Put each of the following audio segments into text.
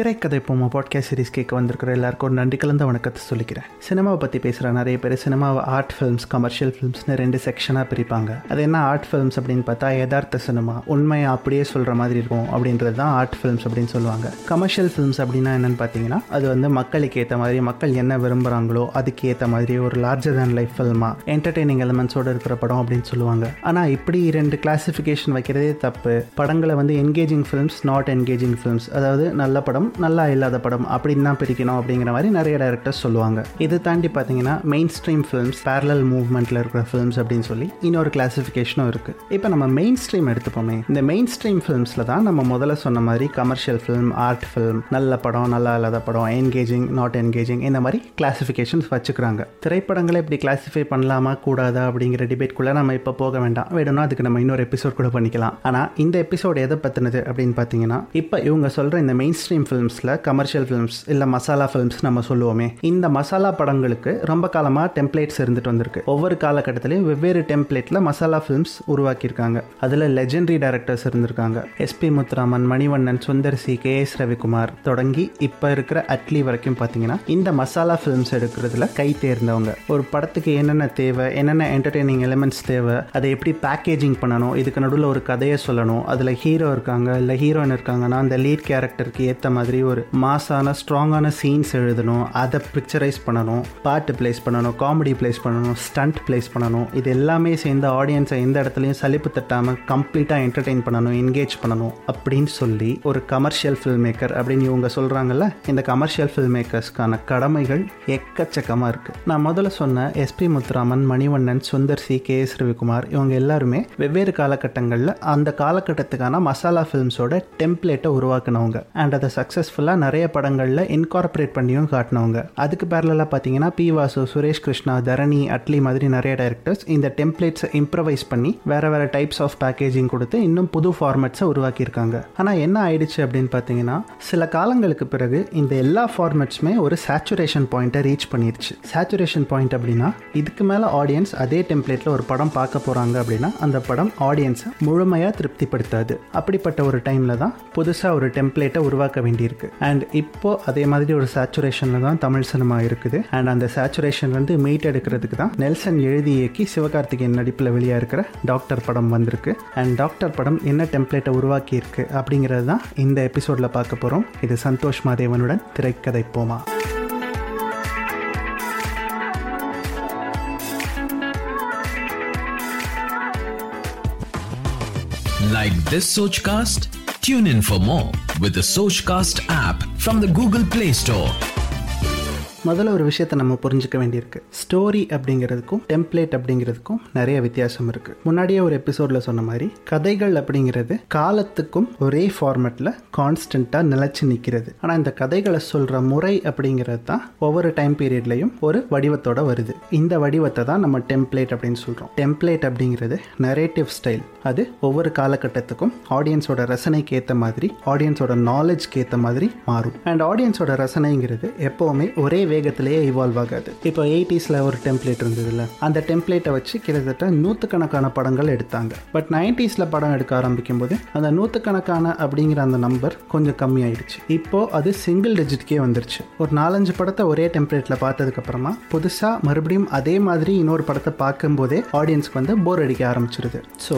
திரைக்கதை போமா podcast series கேட்க வந்திருக்கிற எல்லாருக்கும் ஒரு நன்றி கலந்த வணக்கத்தை சொல்லிக்கிறேன். சினிமாவை பற்றி பேசுகிற நிறைய பேர் சினிமாவை ஆர்ட் ஃபிலிம்ஸ் கமர்ஷியல் ஃபிலிம்ஸ்னு ரெண்டு செக்ஷனாக பிரிப்பாங்க. அது என்ன ஆர்ட் ஃபிலிம்ஸ் அப்படின்னு பார்த்தா யதார்த்த சினிமா உண்மையை அப்படியே சொல்கிற மாதிரி இருக்கும் அப்படின்றது தான் ஆர்ட் ஃபிலிம்ஸ் அப்படின்னு சொல்லுவாங்க. கமர்ஷியல் ஃபிலிம்ஸ் அப்படின்னா என்னென்னு பார்த்தீங்கன்னா அது வந்து மக்களுக்கு ஏற்ற மாதிரி மக்கள் என்ன விரும்புகிறாங்களோ அதுக்கு ஏற்ற மாதிரி ஒரு லார்ஜர் தேன் லைஃப் ஃபில்மாக என்டர்டெய்னிங் எலிமெண்ட்ஸோடு இருக்கிற படம் அப்படின்னு சொல்லுவாங்க. ஆனால் இப்படி ரெண்டு கிளாஸிஃபிகேஷன் வைக்கிறதே தப்பு. படங்களை வந்து engaging films not engaging films அதாவது நல்ல படம் நல்லா இல்லாத படம் அப்படின்னு தான் பிரிக்கணும் அப்படிங்கிற மாதிரி நிறைய டேரக்டர்ஸ் சொல்லுவாங்க. இது தாண்டி பார்த்தீங்கன்னா மெயின் ஸ்ட்ரீம் ஃபிலிம்ஸ் பேரலல் மூவ்மெண்ட்டில் இருக்கிற ஃபிலிம்ஸ் அப்படின்னு சொல்லி இன்னொரு கிளாசிஃபிகேஷனும் இருக்குது இப்போ நம்ம மெயின் ஸ்ட்ரீம் எடுத்துப்போமே. இந்த மெயின் ஸ்ட்ரீம் ஃபிலிம்ஸில் தான் நம்ம முதல்ல சொன்ன மாதிரி கமர்ஷியல் ஃபிலிம் ஆர்ட் ஃபிலிம் நல்ல படம் நல்லா இல்லாத படம் என்கேஜிங் நாட் என்கேஜிங் இந்த மாதிரி கிளாசிஃபிகேஷன்ஸ் வச்சுக்கிறாங்க. திரைப்படங்களை இப்படி கிளாசிஃபை பண்ணலாமா கூடாதா அப்படிங்கிற டிபேட்குள்ளே நம்ம இப்போ போக வேண்டாம். வேணும்னா அதுக்கு நம்ம இன்னொரு எபிசோட் கூட பண்ணிக்கலாம். ஆனால் இந்த எபிசோட் எதை பற்றினது அப்படின்னு பார்த்தீங்கன்னா இப்போ இவங்க சொல்கிற இந்த மெயின் ஸ்ட்ரீம் ஃபிலிம்ஸில் கமர்ஷியல் ஃபிலிம்ஸ் இல்லை மசாலா ஃபிலிம்ஸ் நம்ம சொல்லுவோமே இந்த மசாலா படங்களுக்கு ரொம்ப காலமாக டெம்ப்ளேட்ஸ் இருந்துட்டு வந்திருக்கு. ஒவ்வொரு காலகட்டத்திலையும் வெவ்வேறு டெம்ப்ளேட்டில் மசாலா ஃபிலிம்ஸ் உருவாக்கியிருக்காங்க. அதில் லெஜெண்டரி டேரக்டர்ஸ் இருந்திருக்காங்க. SP Muthuraman Manivannan Sundar C K S Ravikumar தொடங்கி இப்போ இருக்கிற அட்லி வரைக்கும் பார்த்தீங்கன்னா இந்த மசாலா ஃபிலிம்ஸ் எடுக்கிறதுல கை தேர்ந்தவங்க. ஒரு படத்துக்கு என்னென்ன தேவை என்னென்ன என்டர்டெய்னிங் எலிமெண்ட்ஸ் தேவை அதை எப்படி பேக்கேஜிங் பண்ணணும் இதுக்கு நடுவில் ஒரு கதையை சொல்லணும் அதில் ஹீரோ இருக்காங்க இல்லை ஹீரோயின் இருக்காங்கன்னா அந்த லீட் கேரக்டருக்கு ஏற்ற மாதிரி மாதிரி ஒரு மாசான ஸ்ட்ராங்கான சீன்ஸ் எழுதணும் அதை பிக்சரைஸ் பண்ணணும் பாட்டு பிளேஸ் பண்ணணும் காமெடி பிளேஸ் பண்ணணும் ஸ்டண்ட் பிளேஸ் பண்ணணும். இது எல்லாமே சேர்ந்து ஆடியன்ஸை எந்த இடத்துலையும் சலிப்பு தட்டாமல் கம்ப்ளீட்டாக என்டர்டெயின் பண்ணணும் என்கேஜ் பண்ணணும் அப்படின்னு சொல்லி ஒரு கமர்ஷியல் ஃபில்ம் மேக்கர் அப்படின்னு இவங்க சொல்கிறாங்கல்ல இந்த கமர்ஷியல் ஃபில்ம் மேக்கர்ஸ்க்கான கடமைகள் எக்கச்சக்கமாக இருக்குது நான் முதல்ல சொன்ன SP Muthuraman Manivannan Sundar C K S Ravikumar இவங்க எல்லாருமே வெவ்வேறு காலகட்டங்களில் அந்த காலகட்டத்துக்கான மசாலா ஃபிலிம்ஸோட டெம்ப்ளேட்டை உருவாக்கினவங்க. அண்ட் அதை சக்ஸஸ்ஃபுல்லாக நிறைய படங்களில் இன்கார்பரேட் பண்ணியும் காட்டினவங்க. அதுக்கு பேரலாக பார்த்தீங்கன்னா பி வாசு சுரேஷ் கிருஷ்ணா தரணி அட்லி மாதிரி நிறைய டைரக்டர்ஸ் இந்த டெம்ப்ளேட்ஸை இம்ப்ரவைஸ் பண்ணி வேறு வேறு டைப்ஸ் ஆஃப் பேக்கேஜிங் கொடுத்து இன்னும் புது ஃபார்மேட்ஸை உருவாக்கியிருக்காங்க. ஆனால் என்ன ஆயிடுச்சு அப்படின்னு பார்த்தீங்கன்னா சில காலங்களுக்கு பிறகு இந்த எல்லா ஃபார்மேட்ஸுமே ஒரு சேச்சுரேஷன் பாயிண்ட்டை ரீச் பண்ணிருச்சு. சேச்சுரேஷன் பாயிண்ட் அப்படின்னா இதுக்கு மேலே ஆடியன்ஸ் அதே டெம்ப்ளேட்டில் ஒரு படம் பார்க்க போகிறாங்க அப்படின்னா அந்த படம் ஆடியன்ஸை முழுமையாக திருப்திப்படுத்தாது. அப்படிப்பட்ட ஒரு டைமில் தான் புதுசாக ஒரு டெம்ப்ளேட்டை உருவாக்க வேண்டியிருக்கு. அண்ட் இப்போ அதே மாதிரி ஒரு சேச்சுரேஷனில் தான் தமிழ் சினிமா இருக்குது. அண்ட் அந்த சேச்சுரேஷன் வந்து மீட் எடுக்கிறதுக்கு தான் நெல்சன் எழுதி இயக்கி சிவகார்த்திகேயன் நடிப்பில் வெளியாக இருக்கிற டாக்டர் படம் வந்திருக்கு. அண்ட் டாக்டர் படம் என்ன டெம்ப்ளேட்டை உருவாக்கி இருக்கு அப்படிங்கிறது தான் இந்த எபிசோடில் பார்க்க போகிறோம் இது சந்தோஷ் மாதேவனுடன் திரைக்கதை போமா. Like this Sochcast? Tune in for more. With the Sochcast app from the Google Play Store. முதல்ல ஒரு விஷயத்தை நம்ம புரிஞ்சுக்க வேண்டியிருக்கு. ஸ்டோரி அப்படிங்கிறதுக்கும் டெம்ப்ளேட் அப்படிங்கிறதுக்கும் நிறைய வித்தியாசம் இருக்கு. முன்னாடியே ஒரு எபிசோட்ல சொன்ன மாதிரி கதைகள் அப்படிங்கிறது காலத்துக்கும் ஒரே ஃபார்மேட்டில் கான்ஸ்டண்டா நிலைச்சு நிற்கிறது ஆனால் இந்த கதைகளை சொல்ற முறை அப்படிங்கிறது தான் ஒவ்வொரு டைம் பீரியட்லையும் ஒரு வடிவத்தோட வருது. இந்த வடிவத்தை தான் நம்ம டெம்ப்ளேட் அப்படின்னு சொல்றோம். டெம்ப்ளேட் அப்படிங்கிறது நரேட்டிவ் ஸ்டைல் அது ஒவ்வொரு காலகட்டத்துக்கும் ஆடியன்ஸோட ரசனைக்கு ஏற்ற மாதிரி ஆடியன்ஸோட நாலேஜ்க்கு ஏற்ற மாதிரி மாறும். அண்ட் ஆடியன்ஸோட ரசனைங்கிறது எப்போவுமே ஒரே வேகத்திலேயே இவால்வ் ஆகாது. இப்போ எயிட்டிஸில் ஒரு டெம்ப்ளேட் இருந்ததுல அந்த டெம்ப்ளேட்டை வச்சு கிட்டத்தட்ட நூற்றுக்கணக்கான படங்கள் எடுத்தாங்க. பட் நைன்டிஸில் படம் எடுக்க ஆரம்பிக்கும் போது அந்த நூற்றுக்கணக்கான அப்படிங்கிற அந்த நம்பர் கொஞ்சம் கம்மியாயிடுச்சு. இப்போ அது சிங்கிள் டிஜிட்கே வந்துருச்சு. ஒரு நாலஞ்சு படத்தை ஒரே டெம்ப்ளேட்டில் பார்த்ததுக்கப்புறமா புதுசாக மறுபடியும் அதே மாதிரி இன்னொரு படத்தை பார்க்கும்போதே ஆடியன்ஸ்க்கு வந்து போர் அடிக்க ஆரம்பிச்சிருது. ஸோ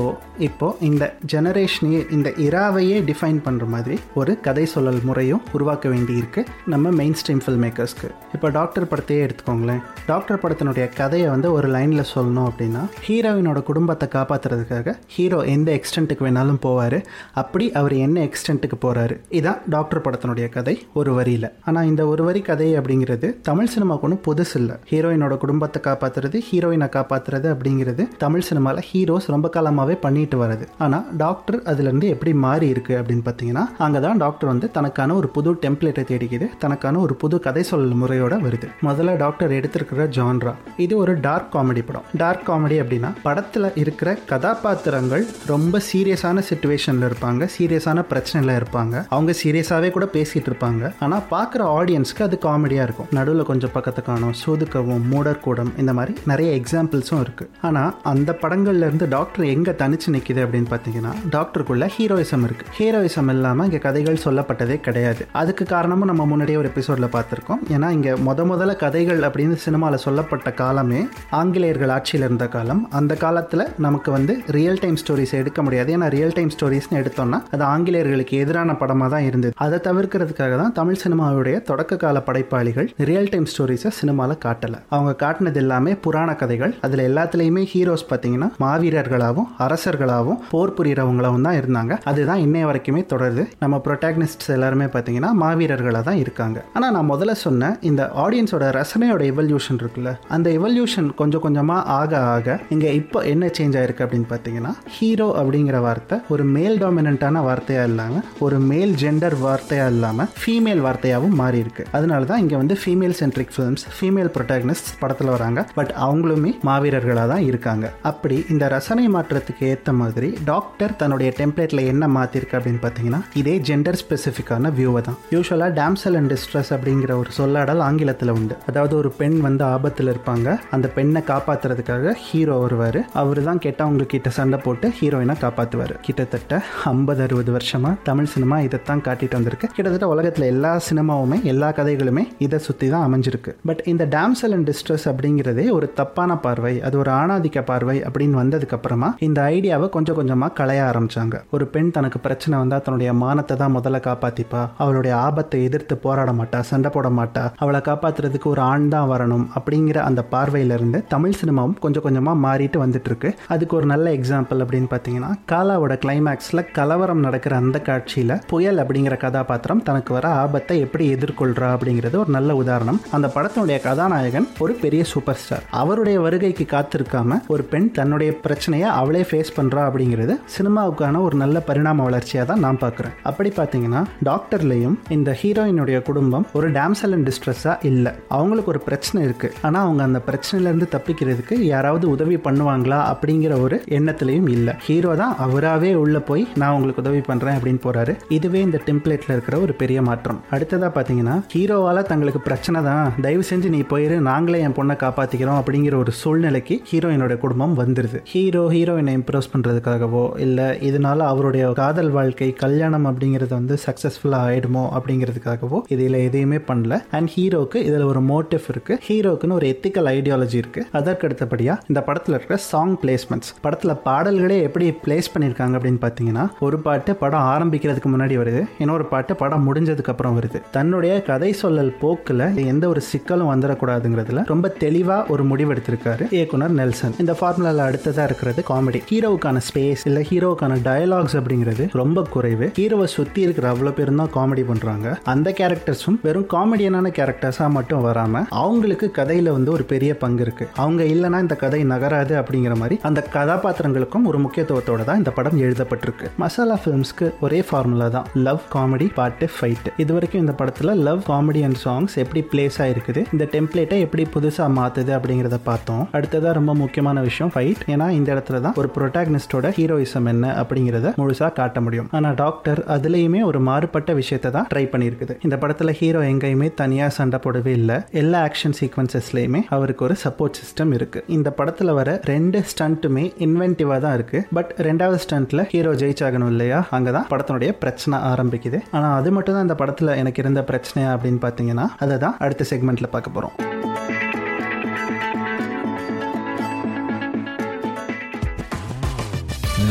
இப்போ இந்த ஜெனரேஷனையே இந்த இராவையே டிஃபைன் பண்ணுற மாதிரி ஒரு கதை சொல்லல் முறையும் உருவாக்க வேண்டியிருக்கு நம்ம மெயின் ஸ்ட்ரீம் ஃபில் மேக்கர்ஸ்க்கு இப்போ டாக்டர் படத்தையே எடுத்துக்கோங்களேன். டாக்டர் படத்தினுடைய கதையை வந்து ஒரு லைனில் சொல்லணும் அப்படின்னா ஹீரோயினோட குடும்பத்தை காப்பாற்றுறதுக்காக ஹீரோ எந்த எக்ஸ்டென்ட்டுக்கு வேணாலும் போவார். அப்படி அவர் என்ன எக்ஸ்டென்ட்டுக்கு போகிறாரு இதான் டாக்டர் படத்தினுடைய கதை ஒரு வரியில். ஆனால் இந்த ஒரு வரி கதை அப்படிங்கிறது தமிழ் சினிமாவுக்கு ஒன்றும் புதுசு இல்லை. ஹீரோயினோட குடும்பத்தை காப்பாற்றுறது ஹீரோயினை காப்பாற்றுறது அப்படிங்கிறது தமிழ் சினிமாவில் ஹீரோஸ் ரொம்ப காலமாகவே பண்ணிட்டு வர்றது. ஆனால் டாக்டர் அதுலேருந்து எப்படி மாறி இருக்குது அப்படின்னு பார்த்தீங்கன்னா அங்கே தான் டாக்டர் வந்து தனக்கான ஒரு புது டெம்ப்ளேட்டை தேடிக்குது தனக்கான ஒரு புது கதை சொல்லல் முறையோட காமெடியோட வருது. முதல்ல டாக்டர் எடுத்திருக்கிற ஜான்ரா இது ஒரு டார்க் காமெடி படம். டார்க் காமெடி அப்படின்னா படத்தில் இருக்கிற கதாபாத்திரங்கள் ரொம்ப சீரியஸான சுச்சுவேஷனில் இருப்பாங்க சீரியஸான பிரச்சனையில் இருப்பாங்க. அவங்க சீரியஸாகவே கூட பேசிகிட்டு இருப்பாங்க. ஆனால் பார்க்குற ஆடியன்ஸ்க்கு அது காமெடியாக இருக்கும். நடுவில் கொஞ்சம் பக்கத்தை காணும் மூடர் கூடம் இந்த மாதிரி நிறைய எக்ஸாம்பிள்ஸும் இருக்குது ஆனால் அந்த படங்கள்ல இருந்து டாக்டர் எங்கே தனிச்சு நிற்கிது அப்படின்னு பார்த்தீங்கன்னா டாக்டருக்குள்ள ஹீரோயிசம் இருக்குது ஹீரோயிசம் இல்லாமல் இங்கே கதைகள் சொல்லப்பட்டதே கிடையாது. அதுக்கு காரணமும் நம்ம முன்னாடியே ஒரு எபிசோடில் பார்த்துருக்கோம். ஏன்னா இங்கே முத முதல்ல கதைகள் அப்படின்னு சினிமாவில் சொல்லப்பட்ட காலமே ஆங்கிலேயர்கள் ஆட்சியில் இருந்த காலம். அந்த காலத்தில் நமக்கு வந்து ரியல் டைம் ஸ்டோரிஸ் எடுக்க முடியாது. ஏன்னா ரியல் டைம் ஸ்டோரிஸ்னு எடுத்தோம்னா அது ஆங்கிலேயர்களுக்கு எதிரான படமாக தான் இருந்தது. அதை தவிர்க்கிறதுக்காக தான் தமிழ் சினிமாவுடைய தொடக்க கால படைப்பாளிகள் ரியல் டைம் ஸ்டோரிஸை சினிமாவில் காட்டலை. அவங்க காட்டினது எல்லாமே புராண கதைகள். அதில் எல்லாத்துலேயுமே ஹீரோஸ் பார்த்தீங்கன்னா மாவீரர்களாகவும் அரசர்களாகவும் போர் புரியிறவங்களாகவும் தான் இருந்தாங்க. அதுதான் இன்னைய வரைக்குமே தொடருது. நம்ம ப்ரொட்டாகனிஸ்ட்ஸ் எல்லாருமே பார்த்தீங்கன்னா மாவீரர்களாக தான் இருக்காங்க. ஆனால் நான் முதல்ல சொன்ன இந்த ஆடியன்ஸோட ரசனையோட எவல்யூஷன் இருக்குல்ல அந்த எவல்யூஷன் கொஞ்சம் கொஞ்சமாக ஆக ஆக இங்கே இப்போ என்ன சேஞ்ச் ஆயிருக்கு அப்படின்னு பார்த்தீங்கன்னா ஹீரோ அப்படிங்கிற வார்த்தை ஒரு மேல் டாமினண்ட்டான வார்த்தையாக இல்லாமல் ஒரு மேல் ஜெண்டர் வார்த்தையாக இல்லாமல் ஃபீமேல் வார்த்தையாகவும் மாறி இருக்கு அதனால தான் இங்கே வந்து female centric films female protagonist படத்தில் வராங்க. பட் அவங்களுமே மாவீரர்களாக தான் இருக்காங்க. அப்படி இந்த ரசனை மாற்றத்துக்கு ஏற்ற மாதிரி டாக்டர் தன்னுடைய டெம்ப்ளேட்டில் என்ன மாற்றிருக்கு அப்படின்னு பார்த்தீங்கன்னா இதே ஜெண்டர் ஸ்பெசிஃபிக்கான வியூவை தான். யூஸ்வலாக டேம்சல் அண்ட் டிஸ்ட்ரெஸ் அப்படிங்கிற ஒரு சொல்லாடல் ஆங்கிலத்தில் உண்டு. அதாவது ஒரு பெண் வந்து ஆபத்தில் இருப்பாங்க. அந்த பெண்ணை காப்பாற்றுறதுக்காக ஹீரோ வருவார். அவர் தான் கேட்டால் உங்ககிட்ட சண்டை போட்டு ஹீரோயினை காப்பாற்றுவார் கிட்டத்தட்ட ஐம்பது அறுபது வருஷமாக தமிழ் சினிமா இதைத்தான் காட்டிட்டு வந்திருக்கு. கிட்டத்தட்ட உலகத்தில் எல்லா சினிமாவுமே எல்லா கதைகளுமே இதை சுற்றி தான் அமைஞ்சிருக்கு. பட் இந்த டேம்சல் அண்ட் டிஸ்ட்ரெஸ் அப்படிங்கிறதே ஒரு தப்பான பார்வை. அது ஒரு ஆணாதிக்க பார்வை அப்படின்னு வந்ததுக்கு அப்புறமா இந்த ஐடியாவை கொஞ்சம் கொஞ்சமாக களைய ஆரம்பிச்சாங்க. ஒரு பெண் தனக்கு பிரச்சனை வந்தால் தன்னுடைய மானத்தை தான் முதல்ல காப்பாற்றிப்பா அவளுடைய ஆபத்தை எதிர்த்து போராட மாட்டா சண்டை போட மாட்டா. அவளை காப்பாற்றுறதுக்கு ஒரு ஆண் தான் வரணும் அப்படிங்கிற அந்த பார்வையிலிருந்து தமிழ் சினிமாவும் கொஞ்சம் கொஞ்சமாக மாறிட்டு வந்துட்டு இருக்கு அதுக்கு ஒரு நல்ல எக்ஸாம்பிள் அப்படின்னு பார்த்தீங்கன்னா காலாவோட கிளைமேக்ஸில் கலவரம் நடக்கிற அந்த காட்சியில் புயல் அப்படிங்கிற கதாபாத்திரம் தனக்கு வர ஆபத்தை எப்படி எதிர்கொள்றா அப்படிங்கிறது ஒரு நல்ல உதாரணம். அந்த படத்தினுடைய கதாநாயகன் ஒரு பெரிய சூப்பர் ஸ்டார் அவருடைய வருகைக்கு காத்திருக்காம ஒரு பெண் தன்னுடைய பிரச்சனையை அவளே ஃபேஸ் பண்ணுறா அப்படிங்கிறது சினிமாவுக்கான ஒரு நல்ல பரிணாம வளர்ச்சியாக தான் நான் பார்க்குறேன் அப்படி பார்த்தீங்கன்னா டாக்டர்லையும் இந்த ஹீரோயினுடைய குடும்பம் ஒரு டேம்சல் அண்ட் டிஸ்ட்ரெஸ்ஸாக இல்லை. அவங்களுக்கு ஒரு பிரச்சனை இருக்கு. ஆனால் அவங்க அந்த பிரச்சனையிலேருந்து தப்பிக்கிறதுக்கு யாராவது உதவி பண்ணுவாங்களா? அப்படிங்கிற ஒரு எண்ணத்திலையும் இல்லை. ஹீரோ தான் அவராகவே உள்ள போய் நான் உங்களுக்கு உதவி பண்ணுறேன் அப்படின்னு போறாரு. இதுவே இந்த டெம்ப்ளேட்ல இருக்கிற ஒரு பெரிய மாற்றம். அடுத்ததாக பார்த்தீங்கன்னா ஹீரோவால் தங்களுக்கு பிரச்சனை தான். தயவு செஞ்சு நீ போயிரு நாங்களே என் பொண்ணை காப்பாற்றிக்கிறோம் அப்படிங்கிற ஒரு சூழ்நிலைக்கு ஹீரோயினோட குடும்பம் வந்துருது. ஹீரோ ஹீரோயினை இம்ப்ரெஸ் பண்ணுறதுக்காகவோ இல்லை இதனால அவருடைய காதல் வாழ்க்கை கல்யாணம் அப்படிங்கிறது வந்து சக்ஸஸ்ஃபுல்லாக ஆயிடுமோ அப்படிங்கிறதுக்காகவோ இதில் எதையுமே பண்ணல. அண்ட் ஹீரோ ஹீரோவுக்கு இதில் ஒரு மோட்டிவ் இருக்கு. ஹீரோக்குன்னு ஒரு எத்திக்கல் ஐடியாலஜி இருக்கு. அதற்கு அடுத்தபடியாக இந்த படத்தில் இருக்கிற சாங் பிளேஸ்மெண்ட்ஸ் படத்தில் பாடல்களே எப்படி பிளேஸ் பண்ணியிருக்காங்க அப்படின்னு பார்த்தீங்கன்னா ஒரு பாட்டு படம் ஆரம்பிக்கிறதுக்கு முன்னாடி வருது. இன்னொரு பாட்டு படம் முடிஞ்சதுக்கு அப்புறம் வருது. தன்னுடைய கதை சொல்லல் போக்கில் எந்த ஒரு சிக்கலும் வந்துடக்கூடாதுங்கிறதுல ரொம்ப தெளிவாக ஒரு முடிவு எடுத்திருக்காரு இயக்குனர் நெல்சன். இந்த ஃபார்முலாவில் அடுத்ததாக இருக்கிறது காமெடி ஹீரோவுக்கான ஸ்பேஸ் இல்லை ஹீரோவுக்கான டயலாக்ஸ் அப்படிங்கிறது ரொம்ப குறைவு. ஹீரோவை சுற்றி இருக்கிற அவ்வளோ பேரும் தான் காமெடி பண்ணுறாங்க அந்த கேரக்டர்ஸும் வெறும் காமெடியனான கேரக்டர்ஸாக மட்டும் வராமல் அவங்களுக்கு கதையில் வந்து ஒரு பெரிய பங்கு இருக்கு. அவங்க இல்லைன்னா இந்த கதை நகராது அப்படிங்கிற மாதிரி அந்த கதாபாத்திரங்களுக்கும் ஒரு முக்கியத்துவத்தோட தான் இந்த படம் எழுதப்பட்டிருக்கு. மசாலா ஃபிலிம்ஸ்க்கு ஒரே ஃபார்முலா தான். லவ் காமெடி பாட்டு ஃபைட் இது வரைக்கும் இந்த படத்தில் லவ் காமெடி அண்ட் சாங்ஸ் எப்படி பிளேஸ் ஆயிருக்குது இந்த டெம்ப்ளேட்டை எப்படி புதுசாக மாற்றுது அப்படிங்கிறத பார்த்தோம். அடுத்ததாக ரொம்ப முக்கியமான விஷயம் ஃபைட் ஏன்னா இந்த இடத்துல தான் ஒரு ப்ரொட்டாகனிஸ்டோட ஹீரோயிசம் என்ன அப்படிங்கிறத முழுசாக காட்ட முடியும். ஆனால் டாக்டர் அதுலேயுமே ஒரு மாறுபட்ட விஷயத்தை தான் ட்ரை பண்ணியிருக்குது. இந்த படத்தில் ஹீரோ எங்கேயுமே தனியாக சண்டை போடவே இல்லை. எல்லா ஆக்ஷன் சீக்வன்சஸ்லையுமே அவருக்கு ஒரு சப்போர்ட் சிஸ்டம் இருக்கு. இந்த படத்தில் வர ரெண்டு ஸ்டண்ட்டுமே இன்வென்டிவாக தான் இருக்கு. பட் ரெண்டாவது ஸ்டண்ட்ல ஹீரோ ஜெயிச்சாகணும் இல்லையா? அங்கே தான் படத்தினுடைய பிரச்சனை ஆரம்பிக்குது. ஆனால் அது மட்டும் தான் இந்த படத்தில் எனக்கு இருந்த பிரச்சனையா அப்படின்னு பார்த்தீங்கன்னா அதை தான் அடுத்த செக்மெண்ட்ல பார்க்க போகிறோம்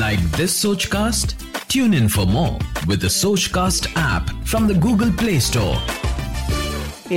Like this Sochcast? Tune in for more with the Sochcast app from the Google Play Store.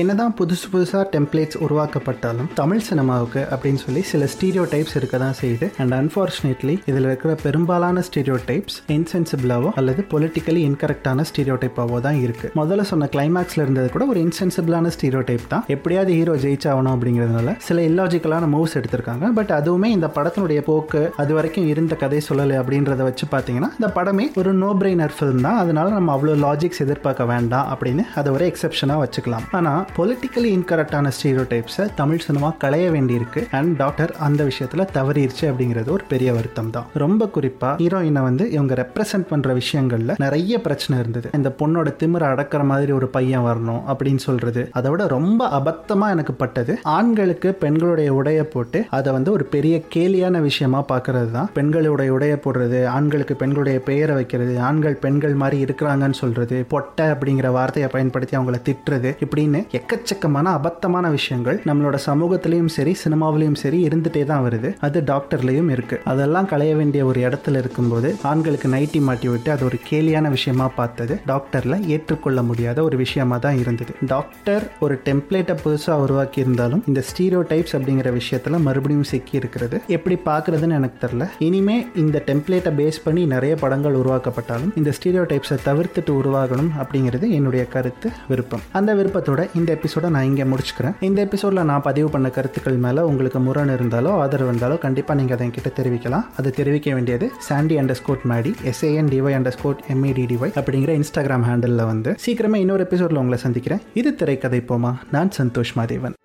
என்னதான் புதுசு புதுசாக டெம்ப்ளேட்ஸ் உருவாக்கப்பட்டாலும் தமிழ் சினிமாவுக்கு அப்படின்னு சொல்லி சில ஸ்டீரியோ டைப்ஸ் இருக்க தான் செய்யுது. அண்ட் அன்ஃபார்ச்சுனேட்லி இதில் இருக்கிற பெரும்பாலான ஸ்டீரியோ டைப்ஸ் இன்சென்சிபிளாவோ அல்லது பொலிட்டிக்கலி இன்கரெக்டான ஸ்டீரியோ டைப்பாவோ தான் இருக்கு. முதல்ல சொன்ன கிளைமேக்ஸ்ல இருந்தது கூட ஒரு இன்சென்சிபிளான ஸ்டீரியோ டைப் தான். எப்படியாவது ஹீரோ ஜெயிச்சாகணும் அப்படிங்கிறதுனால சில இல்லாஜிக்கலான மூவ்ஸ் எடுத்திருக்காங்க. பட் அதுவுமே இந்த படத்தினுடைய போக்கு அது வரைக்கும் இருந்த கதை சொல்லலை அப்படின்றத வச்சு பார்த்தீங்கன்னா இந்த படமே ஒரு நோ பிரெயினர் ஃபிலிம் தான். அதனால நம்ம அவ்வளோ லாஜிக்ஸ் எதிர்பார்க்க வேண்டாம் அப்படின்னு அதை ஒரு எக்ஸப்ஷனாக வச்சுக்கலாம். ஆனால் பொலிட்டிக்கலி இன்கரெக்டான ஸ்டீரியோ டைப்ஸை தமிழ் சினிமா களைய வேண்டியிருக்கு. அண்ட் டாக்டர் அந்த விஷயத்தில் தவறிடுச்சு அப்படிங்கிறது ஒரு பெரிய வருத்தம் தான். ரொம்ப குறிப்பாக ஹீரோயினை வந்து இவங்க ரெப்ரசென்ட் பண்ணுற விஷயங்களில் நிறைய பிரச்சனை இருந்தது. இந்த பொண்ணோட திமிரை அடக்கிற மாதிரி ஒரு பையன் வரணும் அப்படின்னு சொல்கிறது அதை விட ரொம்ப அபத்தமாக எனக்கு பட்டது. ஆண்களுக்கு பெண்களுடைய உடையை போட்டு அதை வந்து ஒரு பெரிய கேலியான விஷயமா பார்க்கறது தான். பெண்களுடைய உடையை போடுறது ஆண்களுக்கு பெண்களுடைய பெயரை வைக்கிறது ஆண்கள் பெண்கள் மாதிரி இருக்கிறாங்கன்னு சொல்கிறது பொட்டை அப்படிங்கிற வார்த்தையை பயன்படுத்தி அவங்கள திட்டுறது இப்படின்னு எக்கச்சக்கமான அபத்தமான விஷயங்கள் நம்மளோட சமூகத்திலையும் சரி சினிமாவிலையும் சரி இருந்துட்டே தான் வருது. அது டாக்டர்லையும் இருக்கு. அதெல்லாம் களைய வேண்டிய ஒரு இடத்துல இருக்கும்போது ஆண்களுக்கு நைட்டி மாட்டி விட்டு அது ஒரு கேலியான விஷயமா பார்த்தது டாக்டர்ல ஏற்றுக்கொள்ள முடியாத ஒரு விஷயமா தான் இருந்தது. டாக்டர் ஒரு டெம்ப்ளேட்டை புதுசாக உருவாக்கி இருந்தாலும் இந்த ஸ்டீரியோ டைப்ஸ் அப்படிங்கிற விஷயத்துல மறுபடியும் சிக்கி இருக்கிறது எப்படி பார்க்கறதுன்னு எனக்கு தெரியல. இனிமே இந்த டெம்ப்ளேட்டை பேஸ் பண்ணி நிறைய படங்கள் உருவாக்கப்பட்டாலும் இந்த ஸ்டீரியோ டைப்ஸை தவிர்த்துட்டு உருவாகணும் அப்படிங்கிறது என்னுடைய கருத்து விருப்பம். அந்த விருப்பத்தோட இந்த எபிசோட நான் இங்கே முடிச்சுக்கிறேன். இந்த எபிசோடில் நான் பதிவு பண்ண கருத்துக்கள் மேலே உங்களுக்கு முரண் இருந்தாலோ ஆதரவு இருந்தாலோ கண்டிப்பாக நீங்கள் அதை என்கிட்ட தெரிவிக்கலாம். அதை தெரிவிக்க வேண்டியது Sandy underscore Maddy S A N D Y underscore M A D D Y அப்படிங்கிற இன்ஸ்டாகிராம் ஹேண்டலில் வந்து சீக்கிரமே இன்னொரு எபிசோடில் உங்களை சந்திக்கிறேன். இது திரைக்கதை போமா? நான் சந்தோஷ் மாதேவன்.